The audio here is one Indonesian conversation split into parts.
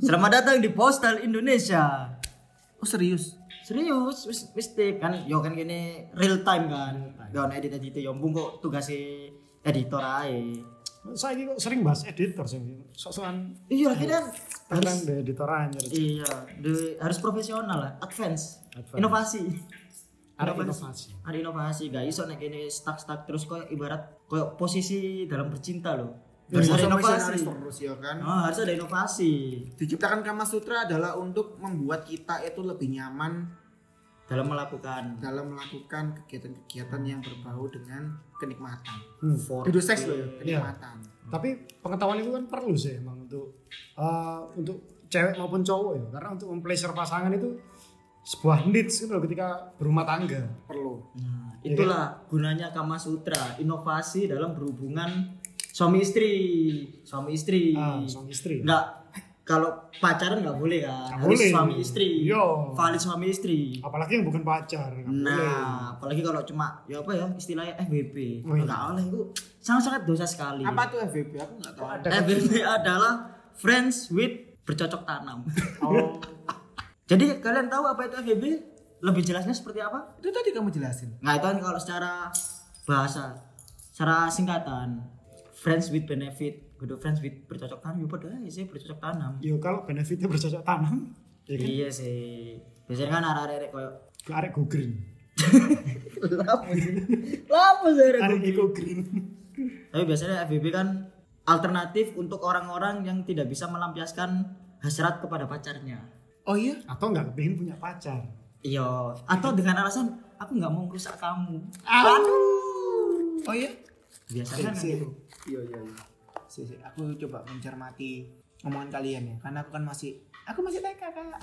Selamat datang di Postal Indonesia. Oh serius? Serius, take kan yo kan gini real time kan. Gak ono edit edit yo mbung kok tugasnya editor ae. Saya kok sering bahas editor sih. Sok-sokan Iya lagi kan kadang di editor aja. Iya, de- harus profesional lah, advance, Advance. inovasi. Ada inovasi. Ada inovasi, gak iso nek kene stuck-stuck terus koyo ibarat koyo posisi dalam bercinta loh. Harus ada inovasi. terus ya kan. Oh, harus ada inovasi Diciptakan Kama Sutra adalah untuk membuat kita itu lebih nyaman dalam melakukan dalam melakukan kegiatan-kegiatan yang berbau dengan kenikmatan. Hmm. Itu seks loh ya, kenikmatan. Tapi pengetahuan itu kan perlu sih emang untuk eh, untuk cewek maupun cowok ya. Karena untuk mempleasure pasangan itu sebuah needs gitu loh ketika berumah tangga. Perlu. Nah, itulah gunanya Kama Sutra, inovasi dalam berhubungan suami istri. Suami istri. Ah, suami istri. Enggak kalau pacaran nggak boleh kan, Nggak harus boleh. suami istri. Yo. Valid suami istri. Apalagi yang bukan pacar. nggak boleh. Nah, apalagi kalau cuma ya apa ya istilahnya FBB. Iya. Enggak oleh itu sangat-sangat dosa sekali. Apa tuh FVP? Aku nggak tahu. Ada FBB adalah friends with bercocok tanam. Oh, Jadi kalian tahu apa itu FBB? Lebih jelasnya seperti apa? itu tadi kamu jelasin. Nah itu kan kalau secara bahasa, secara singkatan, friends with benefit, good friends with bercocok tanam, ya padahal sih bercocok tanam. Yo kalau benefitnya bercocok tanam, ya kan Iya sih. Biasanya kan arah-arah koyo ke arek go green. Lapa sih? Lapa sih gini? go green. Tapi biasanya FBB kan alternatif untuk orang-orang yang tidak bisa melampiaskan hasrat kepada pacarnya. Oh iya? Atau nggak kepingin punya pacar. Iya, atau dengan alasan aku nggak mau merusak kamu. Aduh. Oh iya? Biasanya kan gitu. Iya iya iya. Si, si, aku coba mencermati omongan kalian ya, karena aku kan masih aku masih TK kak.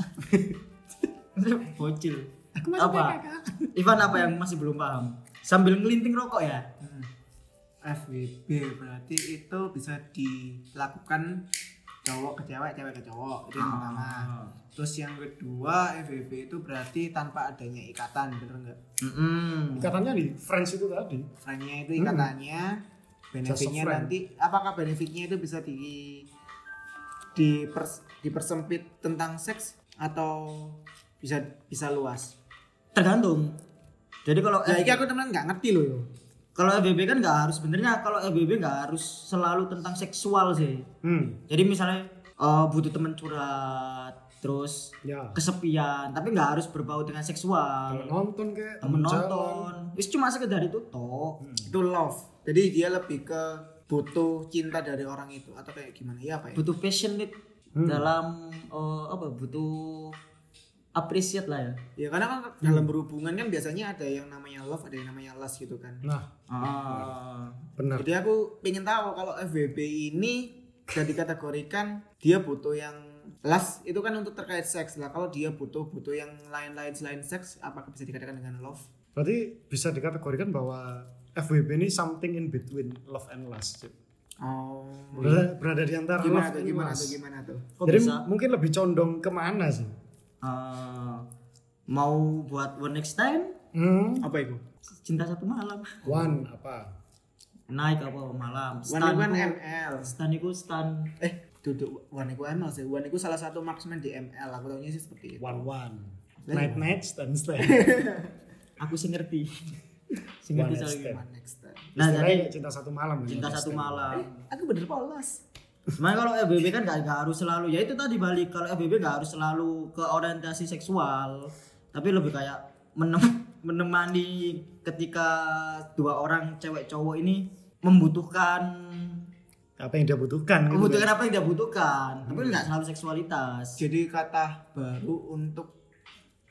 Bocil. Aku masih Apa? TK kak. Ivan apa yang masih belum paham? Sambil ngelinting rokok ya? FWB berarti itu bisa dilakukan cowok ke cewek, cewek ke cowok itu yang pertama. Terus yang kedua FWB itu berarti tanpa adanya ikatan, bener nggak? Mm-mm. Ikatannya di friends itu tadi. Friendnya itu ikatannya, benefitnya nanti apakah benefitnya itu bisa di dipers, dipersempit tentang seks atau bisa bisa luas? Tergantung. Jadi kalau Ya, ini aku teman nggak ngerti loh yo. kalau FBB kan nggak harus sebenarnya kalau FBB nggak harus selalu tentang seksual sih. Hmm. Jadi misalnya eh, butuh teman curhat, terus Ya. kesepian, tapi nggak harus berbau dengan seksual. Kalau nonton kayak Temen nonton, wis cuma sekedar itu toh. Itu love. Jadi dia lebih ke butuh cinta dari orang itu atau kayak gimana ya apa ya? Butuh passionate dalam eh, apa? Butuh appreciate lah ya. Ya karena kan dalam berhubungan kan biasanya ada yang namanya love, ada yang namanya lust gitu kan. Nah, Ah, benar. Jadi aku pengen tahu kalau FWB ini bisa dikategorikan dia butuh yang lust itu kan untuk terkait seks lah. Kalau dia butuh butuh yang lain-lain selain seks, apakah bisa dikatakan dengan love? Berarti bisa dikategorikan bahwa FWB ini something in between love and lust. Oh. Berada, berada di antara Gimana love tuh? and Gimana lust. tuh? Gimana tuh? kok Jadi bisa? mungkin lebih condong ke mana sih? Ah, mau buat one next time? Hmm. Apa itu? Cinta satu malam. One apa? Naik apa malam? One itu kan iku- ML. Stan iku stan. Eh, duduk One itu ML sih. One itu salah satu marksman di ML. Aku tahunya sih seperti itu. One one. Lah, Night night stand stand. Aku sih ngerti. Gitu. One next time. Nah, Istilahnya jadi cinta satu malam. ya, cinta satu stand. malam. Aku bener polos. Cuman kalau FBB kan gak, gak harus selalu ya itu tadi balik kalau FBB gak harus selalu ke orientasi seksual tapi lebih kayak menem- menemani ketika dua orang cewek cowok ini membutuhkan Apa yang dia butuhkan? gitu membutuhkan kan. apa yang dia butuhkan tapi nggak selalu seksualitas Jadi kata baru untuk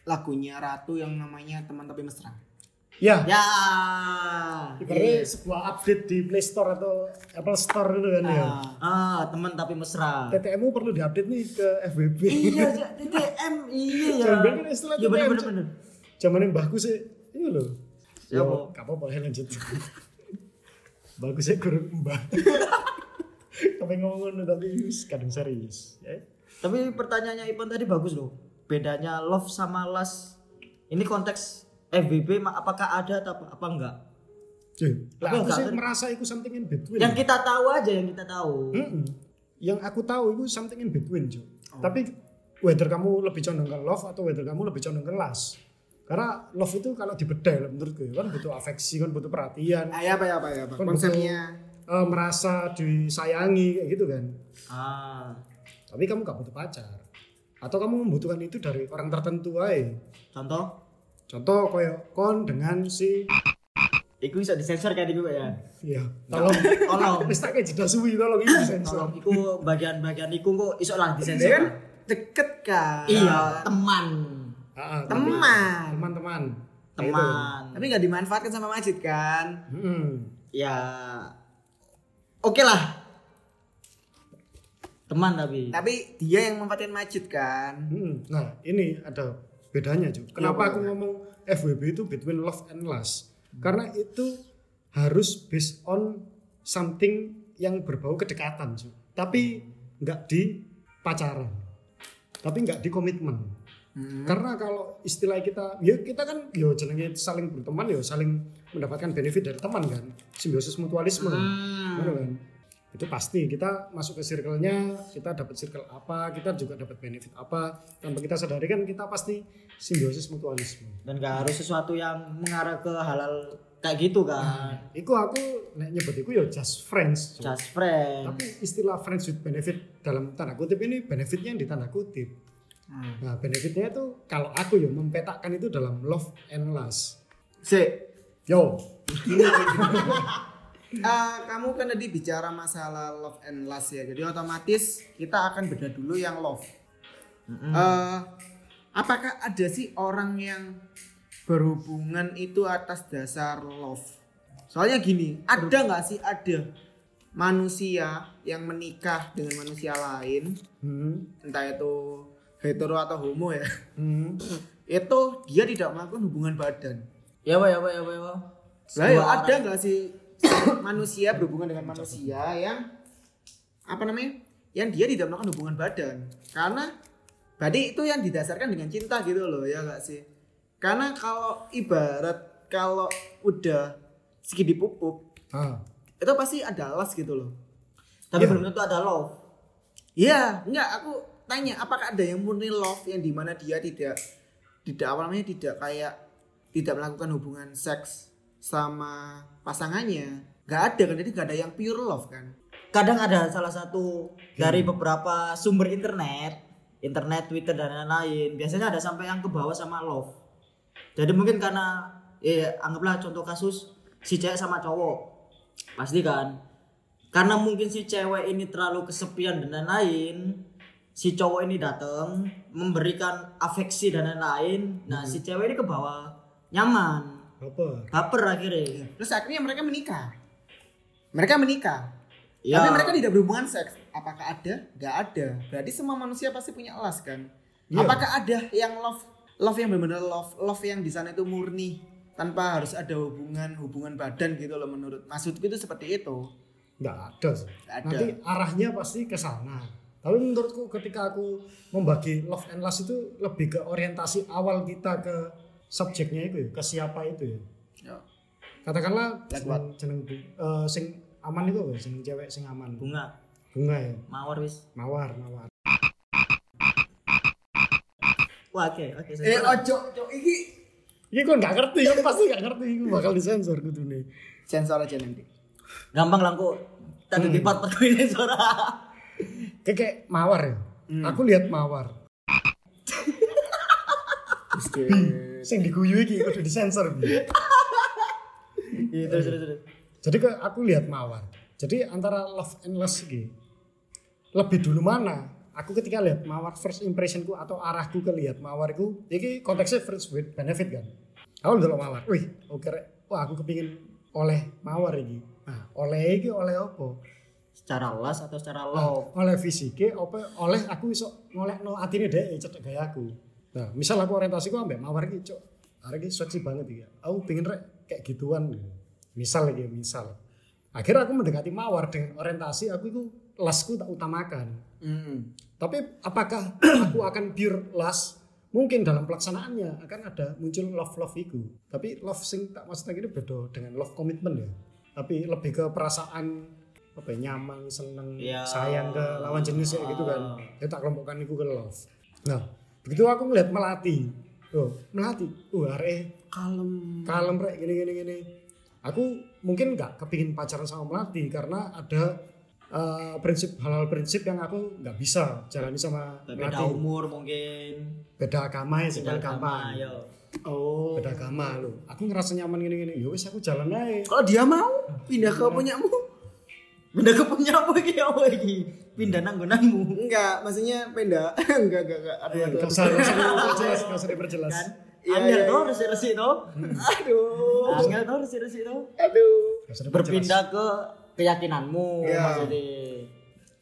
lagunya Ratu yang namanya teman tapi mesra. Ya. ya Ibaratnya sebuah update di Play Store atau Apple Store gitu kan ya. ah teman tapi mesra TTMU perlu diupdate nih ke FWB. iya TTM iya ya Jangan bilang istilah iya TTM, bener bener Zaman yang bagus sih, iya loh. Siapa? Yo, gak apa-apa ya lanjut. Bagusnya kurang mbak. Tapi ngomong tapi kadang serius. Ya. Tapi pertanyaannya Ipan tadi bagus loh. Bedanya love sama lust. Ini konteks FBB apakah ada atau apa, apa enggak? Lah Tapi aku enggak sih kan- merasa itu something in between. Yang kita tahu aja yang kita tahu. Mm-mm. yang aku tahu itu something in between Cuk. tapi whether kamu lebih condong ke love atau whether kamu lebih condong ke lust karena love itu kalau dibedah menurutku ya, kan butuh afeksi kan butuh perhatian Ah, ya apa ya apa ya apa. Kan Konsepnya eh, merasa disayangi kayak gitu kan Ah, tapi kamu gak butuh pacar atau kamu membutuhkan itu dari orang tertentu aja contoh contoh koyo kon dengan si Iku bisa disensor kayak gitu ya. ya tolong Tolong. wis tak kayak jeda suwi tolong ini sensor Tolong iku bagian-bagian iku kok iso lah disensor. kan deket kan. Iya, teman. Ah, ah, Teman. teman-teman Teman. Tapi nggak dimanfaatkan sama Majid kan? Hmm. Ya Oke lah. Teman tapi. Tapi dia yang memanfaatkan Majid kan? Hmm, Nah, ini ada bedanya, Cuk. Kenapa aku ngomong FWB itu between love and lust? Karena itu harus based on something yang berbau kedekatan. Tapi nggak di pacaran. Tapi nggak di komitmen. Karena kalau istilah kita, ya kita kan yo jenenge saling berteman yo saling mendapatkan benefit dari teman kan. Simbiosis mutualisme. Hmm. Kan? Itu pasti kita masuk ke circle-nya, kita dapat circle apa, kita juga dapat benefit apa. Tanpa kita sadari kan kita pasti simbiosis mutualisme. Dan gak harus sesuatu yang mengarah ke halal kayak gitu kan. Iku aku nek nyebut iku ya just friends. Just friend. Tapi istilah friends with benefit dalam tanda kutip ini benefitnya yang di tanda kutip. Nah, benefitnya itu kalau aku ya mempetakkan itu dalam love and lust. Si, Yo, eh, kamu kan tadi bicara masalah love and lust ya. Jadi otomatis kita akan bedah dulu yang love. Eh, apakah ada sih orang yang berhubungan itu atas dasar love? Soalnya gini, ada nggak sih ada manusia yang menikah dengan manusia lain, hmm, entah itu hetero atau homo ya, hmm, itu dia tidak melakukan hubungan badan. Ya apa ya apa ya apa ya. Lah ya Sebuah ada nggak sih manusia berhubungan dengan manusia yang apa namanya? Yang dia tidak melakukan hubungan badan. Karena berarti itu yang didasarkan dengan cinta gitu loh ya nggak sih? Karena kalau ibarat kalau udah segini pupuk ah, itu pasti ada alas gitu loh. Tapi Ya. belum tentu ada love. Iya, enggak aku tanya apakah ada yang murni love yang di mana dia tidak tidak apa namanya tidak kayak tidak melakukan hubungan seks sama pasangannya nggak ada kan jadi nggak ada yang pure love kan Kadang ada salah satu dari beberapa sumber internet, internet, Twitter dan lain-lain. Biasanya ada sampai yang ke bawah sama love. Jadi mungkin karena ya anggaplah contoh kasus si cewek sama cowok. Pasti kan. Karena mungkin si cewek ini terlalu kesepian dan lain-lain, si cowok ini datang memberikan afeksi dan lain-lain. Nah, si cewek ini ke bawah nyaman, apa? baper akhirnya. terus akhirnya mereka menikah mereka menikah Ya. tapi mereka tidak berhubungan seks apakah ada nggak ada berarti semua manusia pasti punya elas kan Iya. apakah ada yang love love yang benar-benar love love yang di sana itu murni tanpa harus ada hubungan hubungan badan gitu loh menurut maksudku itu seperti itu Nggak ada sih. Nggak ada. Nanti arahnya pasti ke sana. Tapi menurutku ketika aku membagi love and lust itu lebih ke orientasi awal kita ke subjeknya itu ya, ke siapa itu ya. Ya. Katakanlah jeneng, jeneng eh, sing aman itu apa? Jeneng cewek sing aman. Bunga, Bunga ya. mawar wis. Mawar, mawar. Wah, oke, oke. eh ojo ojo iki Ini kok nggak ngerti, kan pasti nggak ngerti. Itu bakal disensor gitu nih. sensor aja nanti Gampang lah kok. Tadi di part ini suara. Kayak, mawar ya. Aku lihat mawar. Sing diguyu iki udah disensor. Iya, terus terus terus. Jadi ke aku lihat mawar. Jadi antara love and lust iki lebih dulu mana? Aku ketika lihat mawar first impressionku atau arahku ke lihat mawar itu, iki konteksnya first with benefit kan. Aku dulu mawar. Wih, oke rek. Wah, aku kepingin oleh mawar iki. Nah, oleh iki oleh apa? Secara las atau secara Nah, love? oleh fisike apa oleh aku iso ngolekno atine dhek cetek gaya aku. Nah, misal aku orientasiku ambek mawar iki, cok. Arek iki seksi banget iki. Aku pengen rek kayak gituan. gitu. Misal lagi misal. Akhirnya aku mendekati mawar dengan orientasi aku itu lasku tak utamakan. Hmm. Tapi apakah aku akan pure las? Mungkin dalam pelaksanaannya akan ada muncul love love itu. Tapi love sing tak maksudnya ini beda dengan love commitment ya. Tapi lebih ke perasaan apa ya, nyaman seneng Iya. sayang ke lawan jenis kayak gitu kan Ah. ya tak kelompokkan itu ke love nah begitu aku ngeliat melati. Oh melati uh are Kalem. kalem rek gini gini gini. Aku mungkin nggak kepingin pacaran sama melati karena ada eh, prinsip hal-hal prinsip yang aku nggak bisa jalani sama beda melati. umur mungkin. Beda agama ya sih beda agama, yo. Oh. beda agama lo aku ngerasa nyaman gini gini. Ya wis aku jalan aja Kalau dia mau? Pindah ke punyamu? beda ke punya apa iki apa iki pindah nanggonanmu Enggak, maksudnya pindah. enggak, enggak, enggak. Aduh, aduh. Nggak usah diperjelas nggak usah diperjelas kan Iya, angel iya, tuh iya. resi-resi tuh Aduh. angel tuh resi-resi tuh Aduh. Berpindah ke keyakinanmu Iya. maksudnya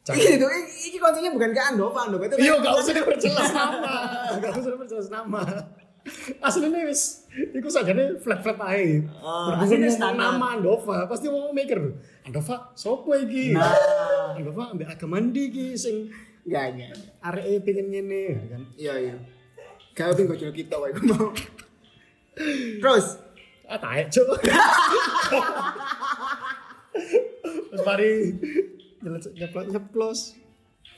tuh, ini, ini konsepnya bukan ke Andova, Andova itu Iya, gak usah diperjelas nama. Gak usah diperjelas nama. Aslinya wis iku sajane flat-flat ae. Oh, ngomong standar. nama Andova, pasti wong mikir, Andova sopo iki? nah Andova ambek agama ndi iki sing Enggak, enggak. areke pengen ngene kan. Iya, iya. Kau ping kocok kita wae mau. Terus, Ah taek, Cuk. Terus mari nyeplos nyeplos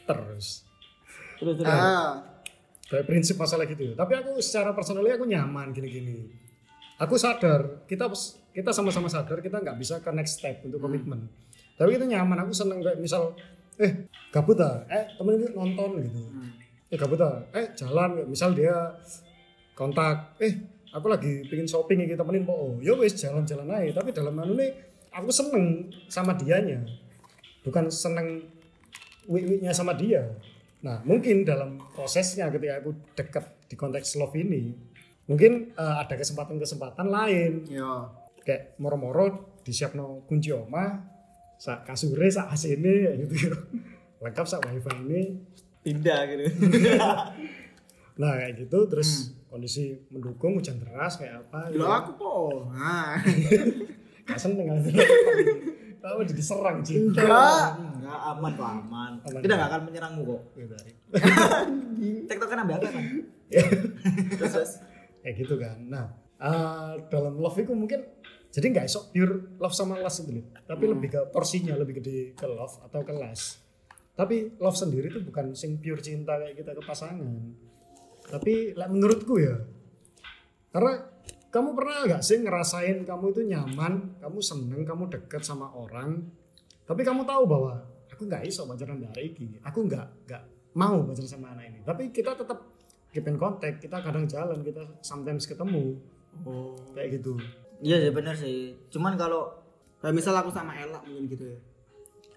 terus. terus terus ah, kayak prinsip masalah gitu tapi aku secara personalnya aku nyaman gini-gini. Aku sadar kita kita sama-sama sadar kita nggak bisa ke next step untuk komitmen. Tapi kita nyaman aku seneng kayak misal eh gabut ah eh temen itu nonton gitu. Eh gabut ah eh jalan misal dia kontak eh aku lagi pengen shopping kita temenin po oh ya wes jalan-jalan aja. Tapi dalam anu nih aku seneng sama dianya. Bukan seneng wik-wiknya sama dia nah mungkin dalam prosesnya ketika aku dekat di konteks love ini mungkin eh, ada kesempatan-kesempatan lain. Yo. kayak moro-moro disiapno kunci oma sak kasure sak AC ini kayak gitu lengkap sak wifi ini. Pindah gitu. Nah kayak gitu terus kondisi mendukung hujan deras kayak apa Lo aku kok. Nah. gak seneng aku kamu jadi serang cinta Enggak. enggak aman kok aman Aman. kita nggak akan menyerangmu kok Gitu. tiktok kan ambil apa kan Terus, terus. kayak gitu kan nah eh, dalam love itu mungkin jadi nggak esok pure love sama lust itu Lip. tapi lebih ke porsinya lebih gede ke love atau ke lust tapi love sendiri itu bukan sing pure cinta kayak kita ke pasangan tapi like, menurutku ya karena kamu pernah nggak sih ngerasain kamu itu nyaman kamu seneng kamu deket sama orang tapi kamu tahu bahwa aku nggak iso pacaran dari ini aku nggak nggak mau pacaran sama anak ini. Tapi kita tetap keep in contact kita kadang jalan kita sometimes ketemu. Oh. kayak gitu. Iya sih bener sih. Cuman kalau Kayak misal aku sama Ella mungkin gitu ya.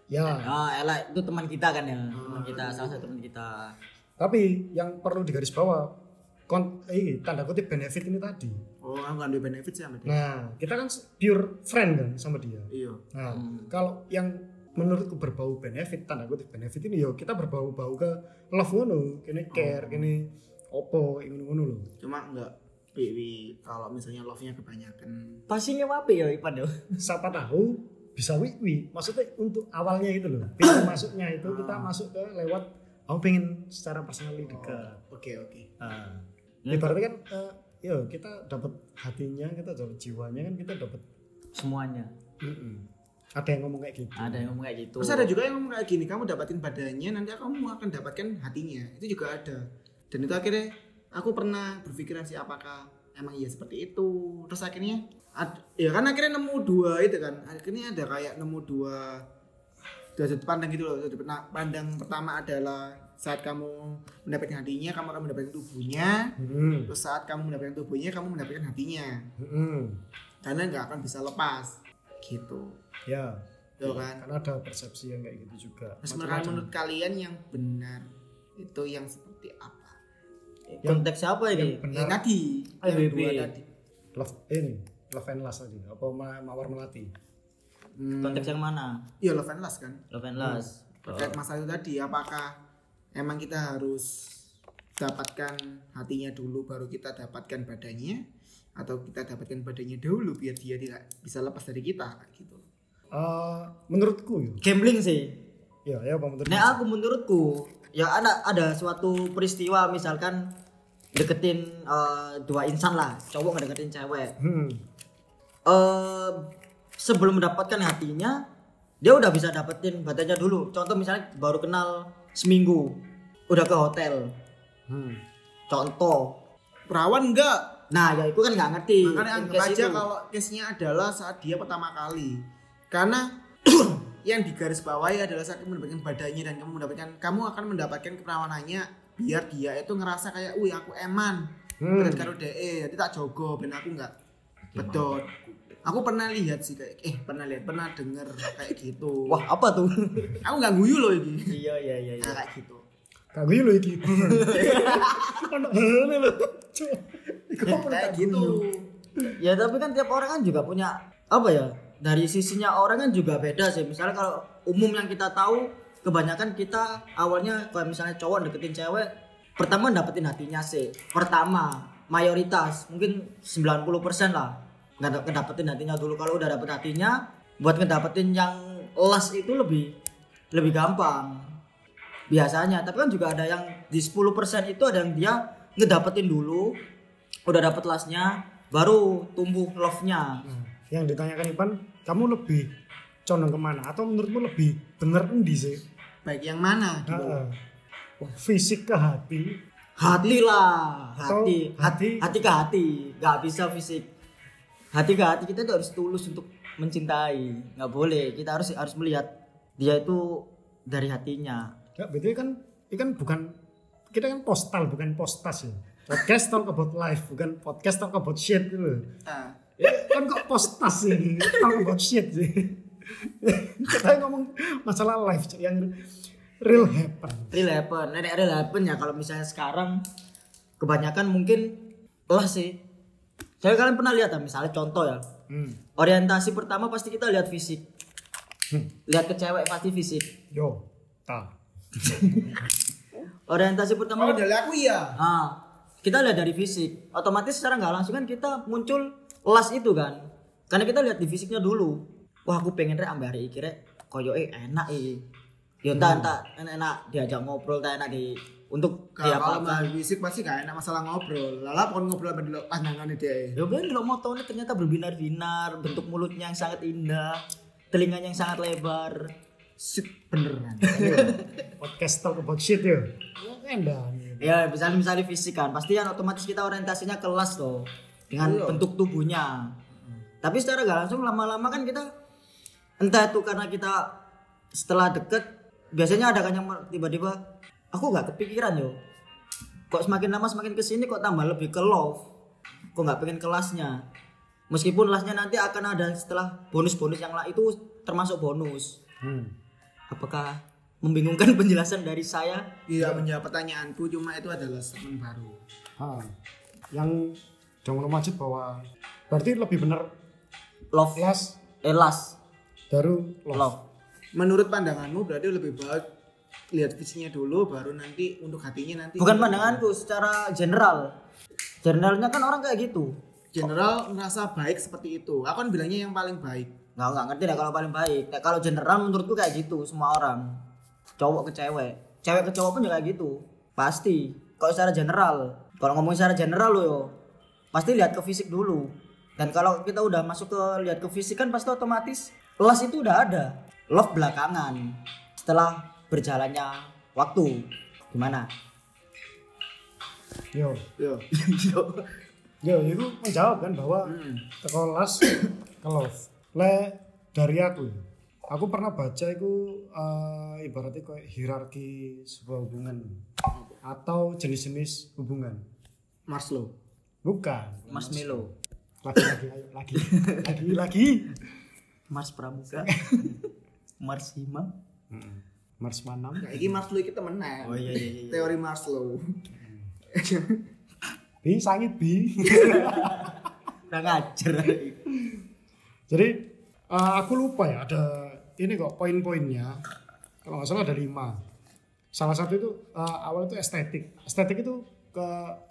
ya. Ah Ella itu teman kita kan ya teman kita salah satu teman kita. Tapi yang perlu digaris bawah kon eh, tanda kutip benefit ini tadi Oh, aku ngambil benefit sih sama dia. nah kita kan pure friend kan sama dia Iya. Nah, Hmm. kalau yang menurutku berbau benefit, tanda kutip benefit ini yo kita berbau-bau ke love ngono, kene care, kene opo, ngono ngono loh. Cuma enggak Wiwi kalau misalnya love-nya kebanyakan. pastinya apa ya Ipan yo Siapa tahu bisa wi maksudnya untuk awalnya itu loh, pintu masuknya itu kita masuk ke lewat aku pengen secara personal dekat. Oke, oke. Nah, Ya, ibaratnya kan eh, yo kita dapat hatinya, kita dapat jiwanya kan kita dapat semuanya Mm-mm. ada yang ngomong kayak gitu. ada yang ngomong kayak gitu Terus ada juga yang ngomong kayak gini, kamu dapatin badannya, nanti kamu akan dapatkan hatinya. Itu juga ada. Dan itu akhirnya aku pernah berpikiran sih apakah emang iya seperti itu. Terus akhirnya ad- ya kan akhirnya nemu dua itu kan. Akhirnya ada kayak nemu dua dua sudut pandang gitu loh. Sudut pena- pandang pertama adalah saat kamu mendapatkan hatinya, kamu akan mendapatkan tubuhnya. Hmm. Terus saat kamu mendapatkan tubuhnya, kamu mendapatkan hatinya. Hmm. Karena nggak akan bisa lepas. Gitu. Ya, Tuh kan. karena ada persepsi yang kayak gitu juga. Terus Macam-macam. menurut kalian yang benar itu yang seperti apa? konteks apa ini yang benar Yang tadi, yang dua tadi. love ini love and lust tadi apa ma mawar melati Hmm, konteks yang mana Iya love and lust kan. love and lust Terkait masalah itu tadi, apakah emang kita harus dapatkan hatinya dulu baru kita dapatkan badannya atau kita dapatkan badannya dulu biar dia tidak bisa lepas dari kita gitu. Eh, menurutku ya. Gambling sih. Ya ya apa menurut Nah aku menurutku ya ada ada suatu peristiwa misalkan deketin eh, dua insan lah cowok ngedeketin cewek. Hmm. eh sebelum mendapatkan hatinya dia udah bisa dapetin badannya dulu. Contoh misalnya baru kenal seminggu udah ke hotel Hmm. contoh Perawan enggak? nah ya itu kan nggak ngerti Makanya anggap case aja itu. kalau case-nya adalah saat dia pertama kali. Karena yang digaris bawahi adalah saat kamu mendapatkan badannya dan kamu mendapatkan kamu akan mendapatkan keperawanannya biar dia itu ngerasa kayak, "Wih, aku eman." Hmm. Karo DE, jadi tak jogo ben aku enggak betul. Aku pernah lihat sih kayak eh pernah lihat, pernah denger kayak gitu. wah apa tuh aku nggak guyu loh ini. iya iya iya Nah, kayak gitu. Iki. Ono hene lho. Cuk. Iku apa Kayak gitu. guyu? ya tapi kan tiap orang kan juga punya apa ya dari sisinya orang kan juga beda sih misalnya kalau umum yang kita tahu kebanyakan kita awalnya kalau misalnya cowok deketin cewek pertama dapetin hatinya sih pertama mayoritas mungkin 90% lah nggak da- ngedapetin hatinya dulu. Kalau udah dapet hatinya buat ngedapetin yang las itu lebih lebih gampang. Biasanya. Tapi kan juga ada yang di 10% itu ada yang dia ngedapetin dulu udah dapet lasnya baru tumbuh love-nya. Nah, Yang ditanyakan Ipan, kamu lebih condong ke mana? Atau menurutmu lebih bener endi sih? Baik yang mana? Gitu. Heeh. Wah, fisik ke hati. hati lah. Atau hati. Hati- hati. Hati ke hati. Nggak bisa fisik hati ke hati kita tuh harus tulus untuk mencintai nggak boleh kita harus harus melihat dia itu dari hatinya Ya, betul kan ini kan bukan kita kan postal bukan postas ya. Podcast talk about life bukan podcast talk about shit gitu. loh. Ah. Ya, kan kok postas sih talk about shit sih. kita ngomong masalah life yang real happen. real happen nenek real happen ya kalau misalnya sekarang kebanyakan mungkin lah sih saya kalian pernah lihat ya misalnya contoh ya. Hmm. orientasi pertama pasti kita lihat fisik. Lihat ke cewek pasti fisik. Yo, ta. orientasi pertama Oh, dari aku iya. ah kita lihat dari fisik. Otomatis secara nggak langsung kan kita muncul las itu kan. Karena kita lihat di fisiknya dulu. Wah aku pengen rek ambil hari iki rek. Koyo eh enak eh ya entah entah enak enak diajak ngobrol tak enak di untuk Kalau apa main fisik pasti gak enak masalah ngobrol. Lala pun ngobrol sama dulu pandangannya dia. Ya kan kalau motornya ternyata berbinar-binar, bentuk mulutnya yang sangat indah, telinganya yang sangat lebar. Sip beneran. Podcast talk about shit yo. Ya endah. Ya misalnya misalnya fisik kan, pasti kan otomatis kita orientasinya kelas loh dengan Iya. bentuk tubuhnya. Tapi secara gak langsung lama-lama kan kita entah itu karena kita setelah deket biasanya ada kan yang tiba-tiba aku nggak kepikiran yo. Kok semakin lama semakin ke sini kok tambah lebih ke love. Kok nggak pengen kelasnya. Meskipun lasnya nanti akan ada setelah bonus-bonus yang lain itu termasuk bonus. Hmm. Apakah membingungkan penjelasan dari saya? Tidak menjawab pertanyaanku cuma itu adalah statement baru. Ha. Yang jangan macet bahwa berarti lebih benar Love, las eh las, baru love. love. Menurut pandanganmu berarti lebih baik lihat fisiknya dulu baru nanti untuk hatinya nanti. Bukan pandanganku, secara general. Generalnya kan orang kayak gitu. General merasa baik seperti itu. Aku kan bilangnya yang paling baik. Nggak nggak ngerti deh kalau paling baik. Kalau general menurutku kayak gitu semua orang. Cowok ke cewek, cewek ke cowok pun juga kayak gitu. Pasti. Kalau secara general, kalau ngomongin secara general lo yo, pasti lihat ke fisik dulu. Dan kalau kita udah masuk ke lihat ke fisik kan pasti otomatis las itu udah ada. Love belakangan. Setelah berjalannya waktu. Gimana? Yo, Yo. yo itu menjawab kan bahwa Hmm. teko las ke love. Le dari aku ya. Aku pernah baca itu eh, ibaratnya kayak hierarki sebuah hubungan atau jenis-jenis hubungan. Marslow. Bukan. Mas Melo, Lagi lagi ayo lagi. lagi lagi. Mas Pramuka, Mars Hima. Hmm. Mars Manam. Ya, ini Marslow iki temenan. Oh iya iya iya. Teori Marslow. Bi sangit bi. Kurang ajar. Jadi eh, aku lupa ya ada ini kok poin-poinnya. Kalau nggak salah ada lima. Salah satu itu eh, awal itu estetik. Estetik itu ke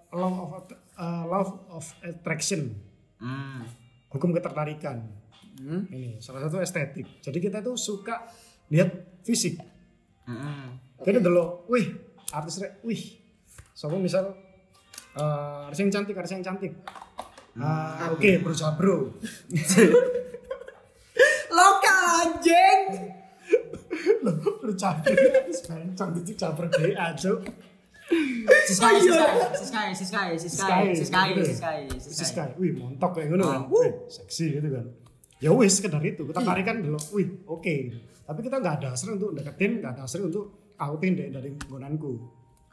law of eh, law of attraction, Hmm. hukum ketertarikan. Hmm? Ini salah satu estetik. Jadi kita tuh suka lihat fisik. Hmm. Kita dulu, wih artis rek, wih. Sopo misal eh artis yang cantik, artis yang cantik. Ah, Oke, berusaha bro. Lokal anjing. Loh, lu caper terus bencong itu caper DA, Cuk. Siskai, siskai, siskai, siskai, siskai, siskai, gitu. siskai, Siskai. siskai. Wih, montok kayak ngono kan. Ah, Wih, seksi gitu kan. Ya wis sekedar itu, kita tarikan dulu. Wih, oke gitu. Tapi kita nggak ada hasrat untuk deketin, nggak ada hasrat untuk outing dari dari nggonanku.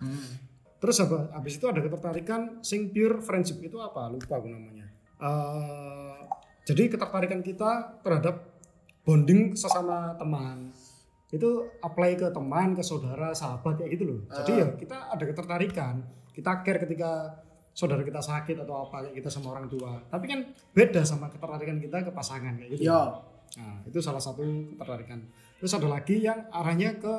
Hmm. Terus apa? Habis itu ada ketertarikan sing pure friendship itu apa? Lupa aku namanya. Eh, jadi ketertarikan kita terhadap bonding sesama teman itu apply ke teman, ke saudara, sahabat kayak gitu loh. Jadi ya kita ada ketertarikan, kita care ketika saudara kita sakit atau apa kayak kita sama orang tua. Tapi kan beda sama ketertarikan kita ke pasangan kayak gitu. Yo. Nah, itu salah satu ketertarikan. Terus ada lagi yang arahnya ke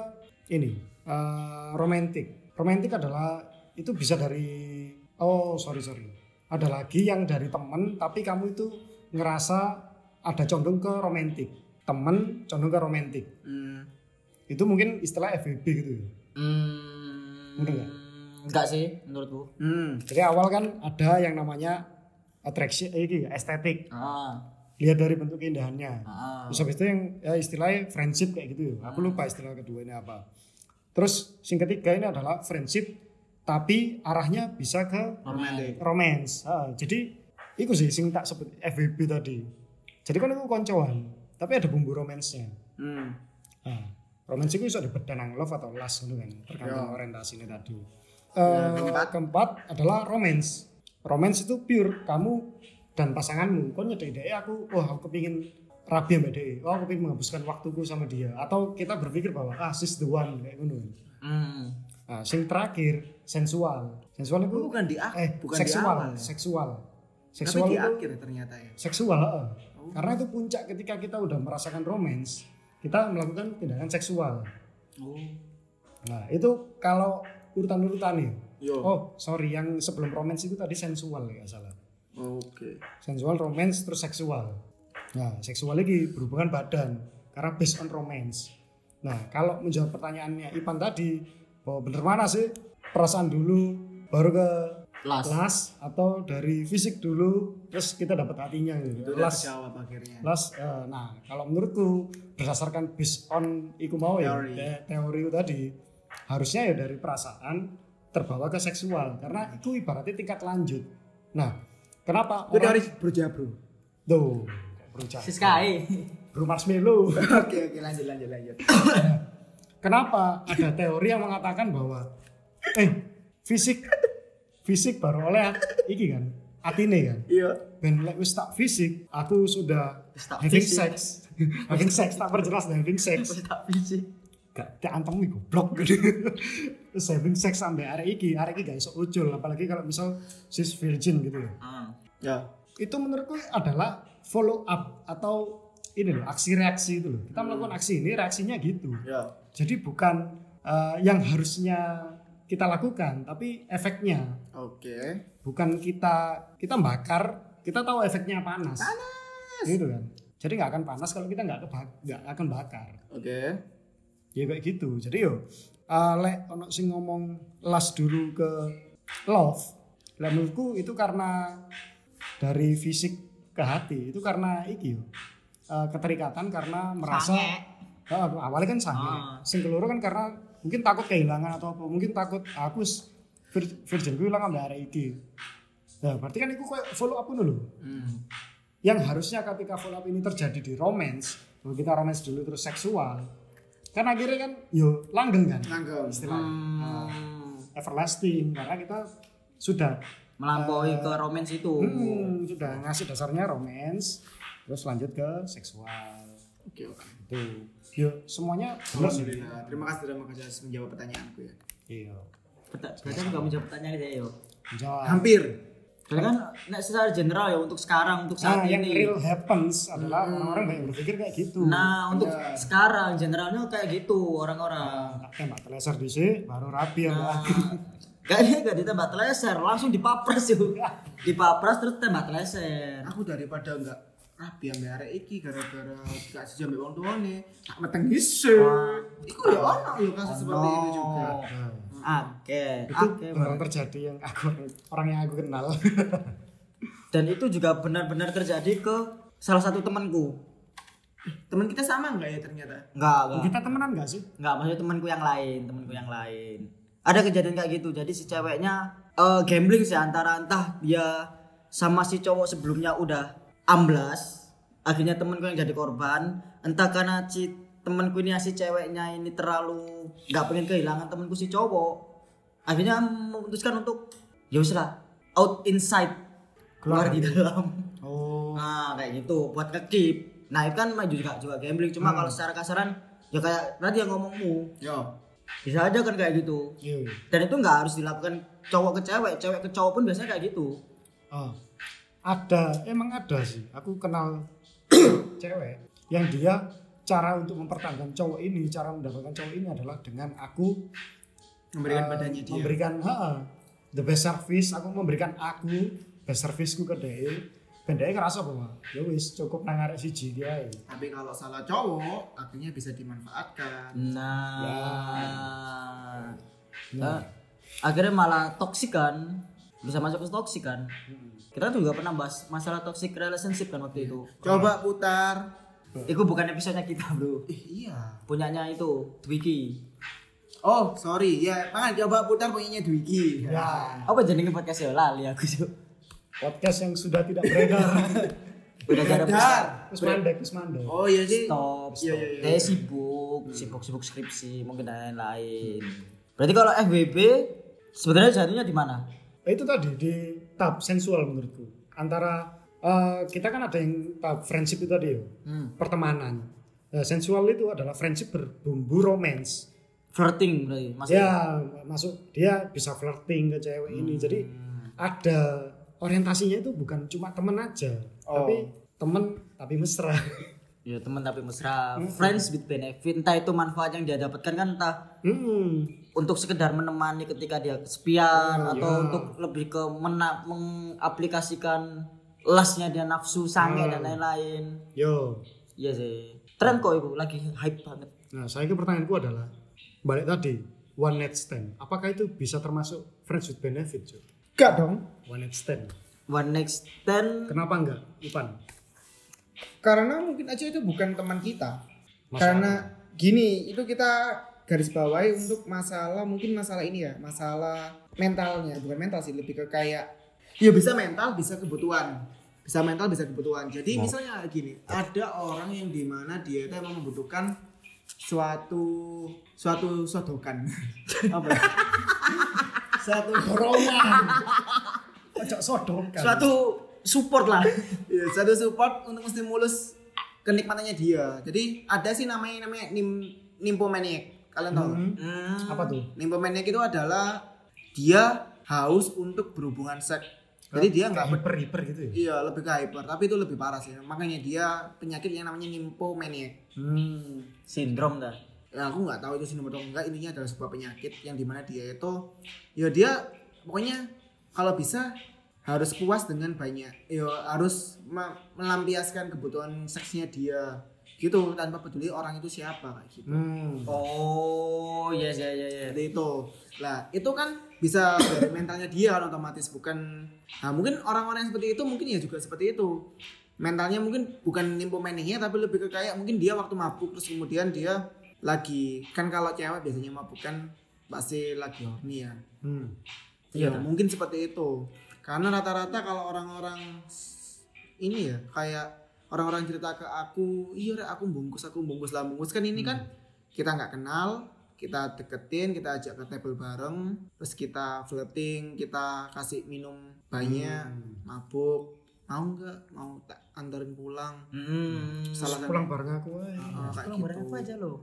ini, eh, romantik. Romantik adalah itu bisa dari oh sorry sorry. Ada lagi yang dari temen tapi kamu itu ngerasa ada condong ke romantik. Temen condong ke romantik. Hmm. Itu mungkin istilah FWB gitu. ya. Hmm. Bener nggak? Enggak sih menurutku. Hmm. Jadi awal kan ada yang namanya attraction, eh, ini, estetik. Ah, Lihat dari bentuk keindahannya. ah. Terus habis itu yang ya, istilahnya friendship kayak gitu. Aku lupa istilah kedua ini apa. Terus yang ketiga ini adalah friendship tapi arahnya bisa ke Romantic. romance. Ah, jadi itu sih sing tak sebut FWB tadi. Jadi kan aku koncoan, tapi ada bumbu romansnya. Hmm. Nah, romance itu bisa dibedanang love atau lust gitu kan, tergantung Ya. orientasinya tadi. Ya, Eh, keempat. keempat adalah romance. Romance itu pure kamu dan pasanganmu. Kau nyedek ide aku, wah aku kepingin rabi sama dia. Oh, aku pengen menghabiskan waktuku sama dia. Atau kita berpikir bahwa ah she's the one kayak gitu. Hmm. Nah, sing terakhir sensual. Sensual itu Oh, bukan di ak- eh bukan di seksual, awal ya? seksual. Tapi Seksual di itu akhir ternyata ya. seksual heeh. karena itu puncak ketika kita udah merasakan romance kita melakukan tindakan seksual Oh. nah itu kalau urutan-urutannya Yo. oh sorry yang sebelum romance itu tadi sensual ya salah Oke. sensual romance terus seksual nah seksual lagi berhubungan badan karena based on romance nah kalau menjawab pertanyaannya Ipan tadi bahwa bener mana sih perasaan dulu baru ke Las. las atau dari fisik dulu terus kita dapat hatinya gitu Itu udah las kejawab akhirnya. Plus, eh, nah kalau menurutku berdasarkan based on iku mau ya Teori. te- teori itu tadi harusnya ya dari perasaan terbawa ke seksual karena itu ibaratnya tingkat lanjut. Nah, kenapa Itu teori orang bro jabro. tuh berucap Siskai. bro marshmallow. Oke oke lanjut lanjut lanjut. kenapa ada teori yang mengatakan bahwa eh fisik fisik baru oleh iki kan atine kan Iya. ben lek wis tak fisik aku sudah having fisik. sex having sex tak perjelas having sex tak fisik. Gak tak antem iku goblok gitu terus having sex sampai arek iki arek iki gak iso ucul apalagi kalau misal sis virgin gitu ya Ah. Ya. itu menurutku adalah follow up atau ini loh aksi reaksi itu loh kita melakukan aksi ini reaksinya gitu Ya. jadi bukan eh, yang harusnya kita lakukan tapi efeknya Oke. bukan kita kita bakar kita tahu efeknya panas panas gitu kan jadi nggak akan panas kalau kita nggak nggak akan bakar Oke. Ya kayak gitu jadi yo uh, lek ono sing ngomong last dulu ke love lek menurutku itu karena dari fisik ke hati itu karena iki yo uh, keterikatan karena merasa Sange. Uh, awalnya kan sange Ah. sing keloro kan karena mungkin takut kehilangan atau apa mungkin takut aku virgin gue hilang sampai hari ini nah berarti kan itu kayak follow up dulu Hmm. yang harusnya ketika follow up ini terjadi di romance kita romance dulu terus seksual kan akhirnya kan yo langgeng kan Langgeng. istilahnya Hmm. everlasting karena kita sudah Melampaui ke romance itu. hmm, sudah ngasih dasarnya romance terus lanjut ke seksual Oke oke. itu yo semuanya benar sih Alhamdulillah. Terima kasih sudah menjawab menjawab pertanyaanku ya. iya Berarti aku gak menjawab pertanyaan saya yo. Jawab. Hampir. Berarti kan nek secara general ya untuk sekarang untuk Nah, saat yang ini. real happens adalah orang-orang banyak berpikir kayak gitu. Nah, untuk Ya. sekarang generalnya kayak gitu orang-orang. tak tembak teleser di sini baru rapi ya. Nah, gak ini gak ditembak teleser, langsung dipapres yuk. Dipapres terus tembak teleser. Aku daripada enggak rapi ambil arek iki gara-gara gak sejam wong tuane, tak meteng dhisik. Iku ya ono lho kasus seperti itu juga. Oke, Itu oke. benar terjadi yang aku orang yang aku kenal. Dan itu juga benar-benar terjadi ke salah satu temanku. teman kita sama nggak ya ternyata Enggak, enggak. Kita temenan gak sih? Enggak, maksudnya temanku yang lain, temanku yang lain. Ada kejadian kayak gitu. Jadi si ceweknya eh, gambling sih antara entah dia sama si cowok sebelumnya udah amblas, akhirnya temanku yang jadi korban, entah karena si temanku ini si ceweknya ini terlalu nggak pengen kehilangan temanku si cowok. Akhirnya memutuskan untuk ya wis lah, out inside keluar di dalam. Oh. Nah, kayak gitu buat ngekip. Nah, itu kan maju juga juga gambling. Cuma kalau secara kasaran ya kayak tadi yang ngomongmu. yo Bisa aja kan kayak gitu. Iya. Dan itu nggak harus dilakukan cowok ke cewek, cewek ke cowok pun biasanya kayak gitu. Oh. Ada, emang ada sih. Aku kenal cewek yang dia cara untuk mempertahankan cowok ini, cara mendapatkan cowok ini adalah dengan aku memberikan eh, badannya dia. memberikan ha, the best service, aku memberikan aku best serviceku ke dia. Ben dia ngerasa bahwa ya wis cukup nang arek siji dia. tapi kalau salah cowok akhirnya bisa dimanfaatkan. Nah, nah, akhirnya malah toksik kan, bisa masuk ke toksik kan. Kita juga pernah bahas masalah toxic relationship kan waktu itu. coba putar Itu bukan episodenya kita bro, eh, iya punyanya itu Twiki. oh sorry ya makanya coba putar punyanya Dwiki Ya, Apa jenenge podcast ya lali aku sih. podcast yang sudah tidak beredar. Udah gak ada Beredar. Terus mandek, terus mandek. oh iya sih stop, Iya, stop. iya, iya. Kayak sibuk, sibuk sibuk skripsi, mungkin dan lain-lain. Berarti kalau FBB sebenarnya jatuhnya di mana? Nah, itu tadi di tahap sensual menurutku. Antara eh, kita kan ada yang tahap friendship itu tadi ya, Hmm. pertemanan. Nah, sensual itu adalah friendship berbumbu romance. Flirting berarti maksudnya. Ya, masuk dia bisa flirting ke cewek ini. Jadi ada orientasinya itu bukan cuma temen aja, Oh. tapi temen tapi mesra. Ya teman tapi mesra, friends with benefit. Entah itu manfaat yang dia dapatkan kan entah Hmm. untuk sekedar menemani ketika dia kesepian Oh, atau ya. untuk lebih ke mengaplikasikan lasnya dia nafsu sange Hmm. dan lain-lain. Yo. Iya sih. Tren kok itu lagi hype banget. Nah, saya ke pertanyaanku adalah balik tadi one night stand. Apakah itu bisa termasuk friends with benefit, cuy? enggak dong One night stand. One next stand Kenapa enggak, Ipan? karena mungkin aja itu bukan teman kita Masalah. karena gini itu kita garis bawahi untuk masalah mungkin masalah ini ya masalah mentalnya bukan mental sih lebih ke kayak ya bisa mental bisa kebutuhan bisa mental bisa kebutuhan jadi misalnya gini ada orang yang di mana dia itu emang membutuhkan suatu suatu sodokan apa ya? suatu Dorongan. Ojo sodokan. suatu support lah. ya, satu support untuk menstimulus kenikmatannya dia jadi ada sih namanya namanya nim nymphomaniac kalian tahu nggak? Hmm. Apa tuh? nymphomaniac itu adalah dia haus untuk berhubungan seks jadi dia nggak hyper hyper gitu ya? iya lebih ke hyper tapi itu lebih parah sih makanya dia penyakit yang namanya nymphomaniac Hmm. Sindrom dah. Nah, aku nggak tahu itu sindrom atau enggak intinya adalah sebuah penyakit yang di mana dia itu ya dia pokoknya kalau bisa harus puas dengan banyak ya harus me- melampiaskan kebutuhan seksnya dia gitu tanpa peduli orang itu siapa kayak gitu Hmm. Oh, iya iya iya iya. Seperti itu lah itu kan bisa dari mentalnya dia kan otomatis bukan nah mungkin orang-orang yang seperti itu mungkin ya juga seperti itu mentalnya mungkin bukan nymphomania tapi lebih ke kayak mungkin dia waktu mabuk terus kemudian dia lagi kan kalau cewek biasanya mabuk kan pasti lagi horny ya Hmm. Iya, Iya. mungkin seperti itu. Karena rata-rata kalau orang-orang ini ya kayak orang-orang cerita ke aku, iya Rek, aku bungkus, aku bungkus lah bungkus kan ini kan kita nggak kenal, kita deketin, kita ajak ke table bareng, terus kita flirting, kita kasih minum banyak, Hmm. mabuk, mau nggak, mau tak anterin pulang, Hmm. salah kan? Pulang bareng aku aja. Ah, kayak Pulang bareng gitu. apa aja lo?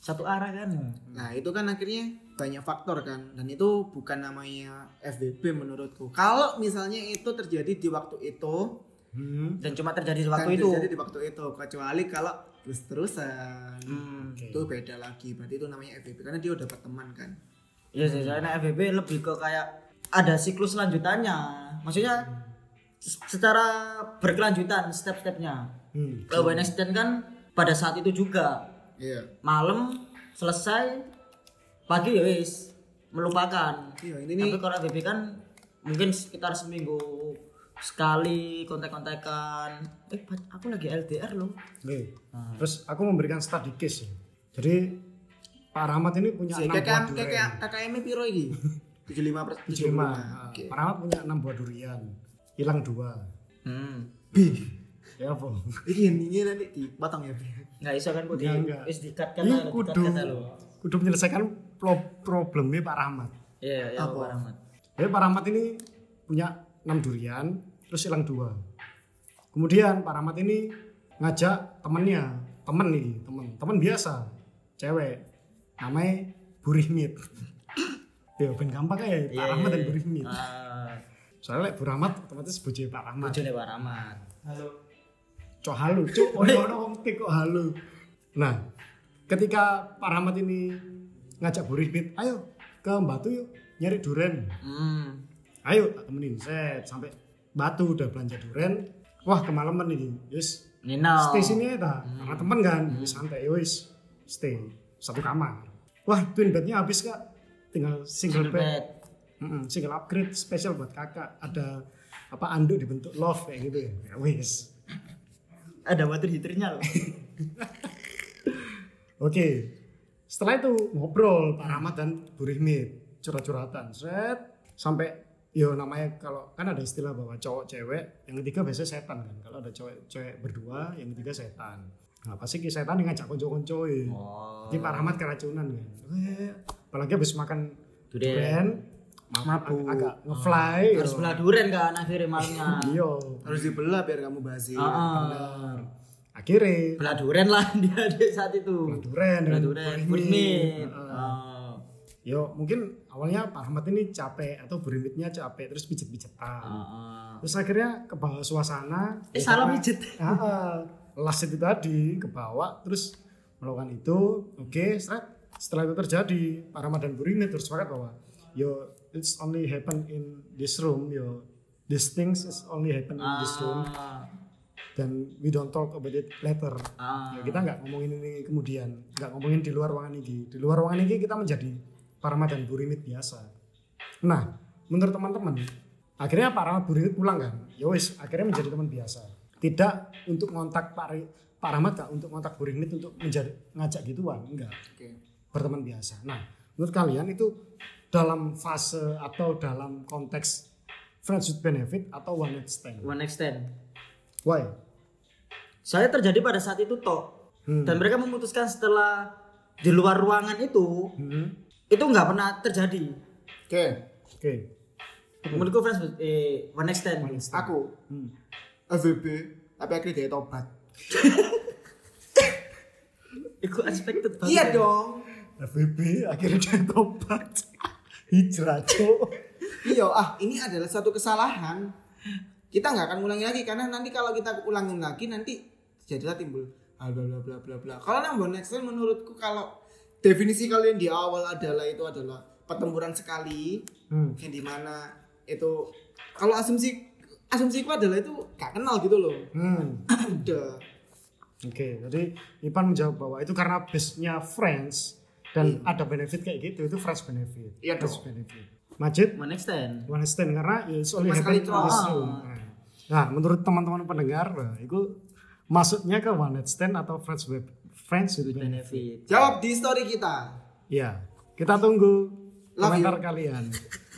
Satu arah kan? Nah itu kan akhirnya banyak faktor kan dan itu bukan namanya FBB menurutku. Kalau misalnya itu terjadi di waktu itu Hmm. Dan cuma terjadi di dan waktu itu. terjadi di waktu itu kecuali kalau terus terusan Hmm. Oke. itu beda lagi berarti itu namanya FBB karena dia udah dapat teman kan. Iya sih, soalnya FBB lebih ke kayak ada siklus lanjutannya. Maksudnya s- secara berkelanjutan step-stepnya. Hmm. Kalau night stand kan pada saat itu juga Iya. malam selesai pagi ya wis melupakan. Iya intinya Tapi kalau FBB kan mungkin sekitar seminggu sekali kontak-kontakan eh aku lagi LDR loh Oke. Ah. Terus aku memberikan study case. ya. Jadi Pak Rahmat ini punya Si enam buah durian. kakak KKM piro iki? 75 per 75. 75. Nah, Oke. Pak Rahmat punya enam buah durian. Hilang dua. hmm. Ya apa? Iki ini nanti dipotong ya. Bi. nggak iso kan kok di wis dikat Ini kudu kudu menyelesaikan pro- problemnya Pak Rahmat. iya ya Apa? Pak Rahmat Jadi Pak Rahmat ini punya enam durian, terus hilang dua. Kemudian Pak Rahmat ini ngajak temennya, temen nih, temen, temen biasa, cewek, namanya Burihmit. Ya, ben gampang ya, Pak Iya, Rahmat iya, dan iya. Burihmit. ah Soalnya Bu Rahmat otomatis bojo Pak Rahmat. bojone Pak Rahmat Cok halu, cok. Oh, ono wong tik kok halu. Nah, ketika Pak Rahmat ini ngajak Burihmit, ayo ke Batu yuk nyari duren. hmm. ayo tak temenin set sampai batu udah belanja duren wah kemalaman ini. Yes Nino stay sini ya ta karena temen kan Wis santai wis stay. Satu kamar. Wah twin bednya habis kak. Tinggal single, Single bed, bed. Mm-mm, single upgrade spesial buat kakak. Ada apa anduk dibentuk love kayak gitu ya. Ya wis. Ada water heaternya loh. Oke. Setelah itu ngobrol Pak Rahmat dan Bu Rihmit curhat-curhatan. Set sampai yo namanya kalau kan ada istilah bahwa cowok cewek yang ketiga biasanya setan kan. Kalau ada cowok cewek berdua yang ketiga setan. Nah pasti setan yang ngajak konco-konco oh. Jadi Pak Rahmat keracunan kan. Eh, apalagi habis makan Durian. durian ma- Mabuk. ag- agak ngefly. Harus belah duren kan akhirnya malamnya iya. Harus dibelah biar kamu basi. Ah, ah. akhirnya belah duren lah dia di saat itu. Belah duren belah dengan duren Yo mungkin awalnya Pak Rahmat ini capek atau burimitnya capek terus pijet-pijetan. Ah, ah. Terus akhirnya ke bawah suasana. eh ya salah pijet Ah, las itu tadi ke bawah terus melakukan itu. Oke, setelah, setelah itu terjadi Pak Rahmat dan Burimit terus sepakat bahwa yo it's only happen in this room yo these things is only happen in this room Ah, dan we don't talk about it later. ah. Ya, kita nggak ngomongin ini kemudian, nggak ngomongin di luar ruangan ini. Di luar ruangan ini kita menjadi Parama dan Burimit biasa. Nah, menurut teman-teman, akhirnya Parama Burimit pulang kan. Ya wis, akhirnya menjadi teman biasa. Tidak untuk ngontak Pak Pak Rahmat nggak untuk ngontak Burimit untuk menjadi ngajak gituan, enggak. Oke. Berteman biasa. Nah, menurut kalian itu dalam fase atau dalam konteks friends with benefit atau one night stand? one next stand Why? saya terjadi pada saat itu toh Hmm. dan mereka memutuskan setelah di luar ruangan itu Hmm. Itu nggak pernah terjadi Oke. Oke. menurutku friends with- eh, one next stand Aku Hmm. FVB tapi akhirnya dia tobat. itu unexpected banget Iya ya. dong. FVB akhirnya dia tobat hijrah cok Iya, ah ini adalah suatu kesalahan. Kita nggak akan ulangi lagi karena nanti kalau kita ulangin lagi nanti jadilah timbul ah, bla bla bla bla bla. Kalau yang one next time menurutku kalau definisi kalian di awal adalah itu adalah pertempuran sekali hmm. yang di mana itu kalau asumsi asumsiku adalah itu gak kenal gitu loh. Hmm. Udah. oke jadi Ipan menjawab bahwa itu karena base-nya friends dan ada benefit kayak gitu itu friends benefit Iya friends dong. benefit Majid one next stand one night stand karena ya it's only happen room. Nah, nah menurut teman-teman pendengar nah, itu maksudnya ke one night stand atau friends with friends with benefit. benefit Jawab di story kita. ya kita tunggu Love komentar you. kalian.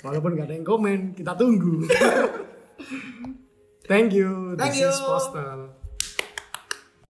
Walaupun gak ada yang komen kita tunggu. Thank you. Thank this is you. postal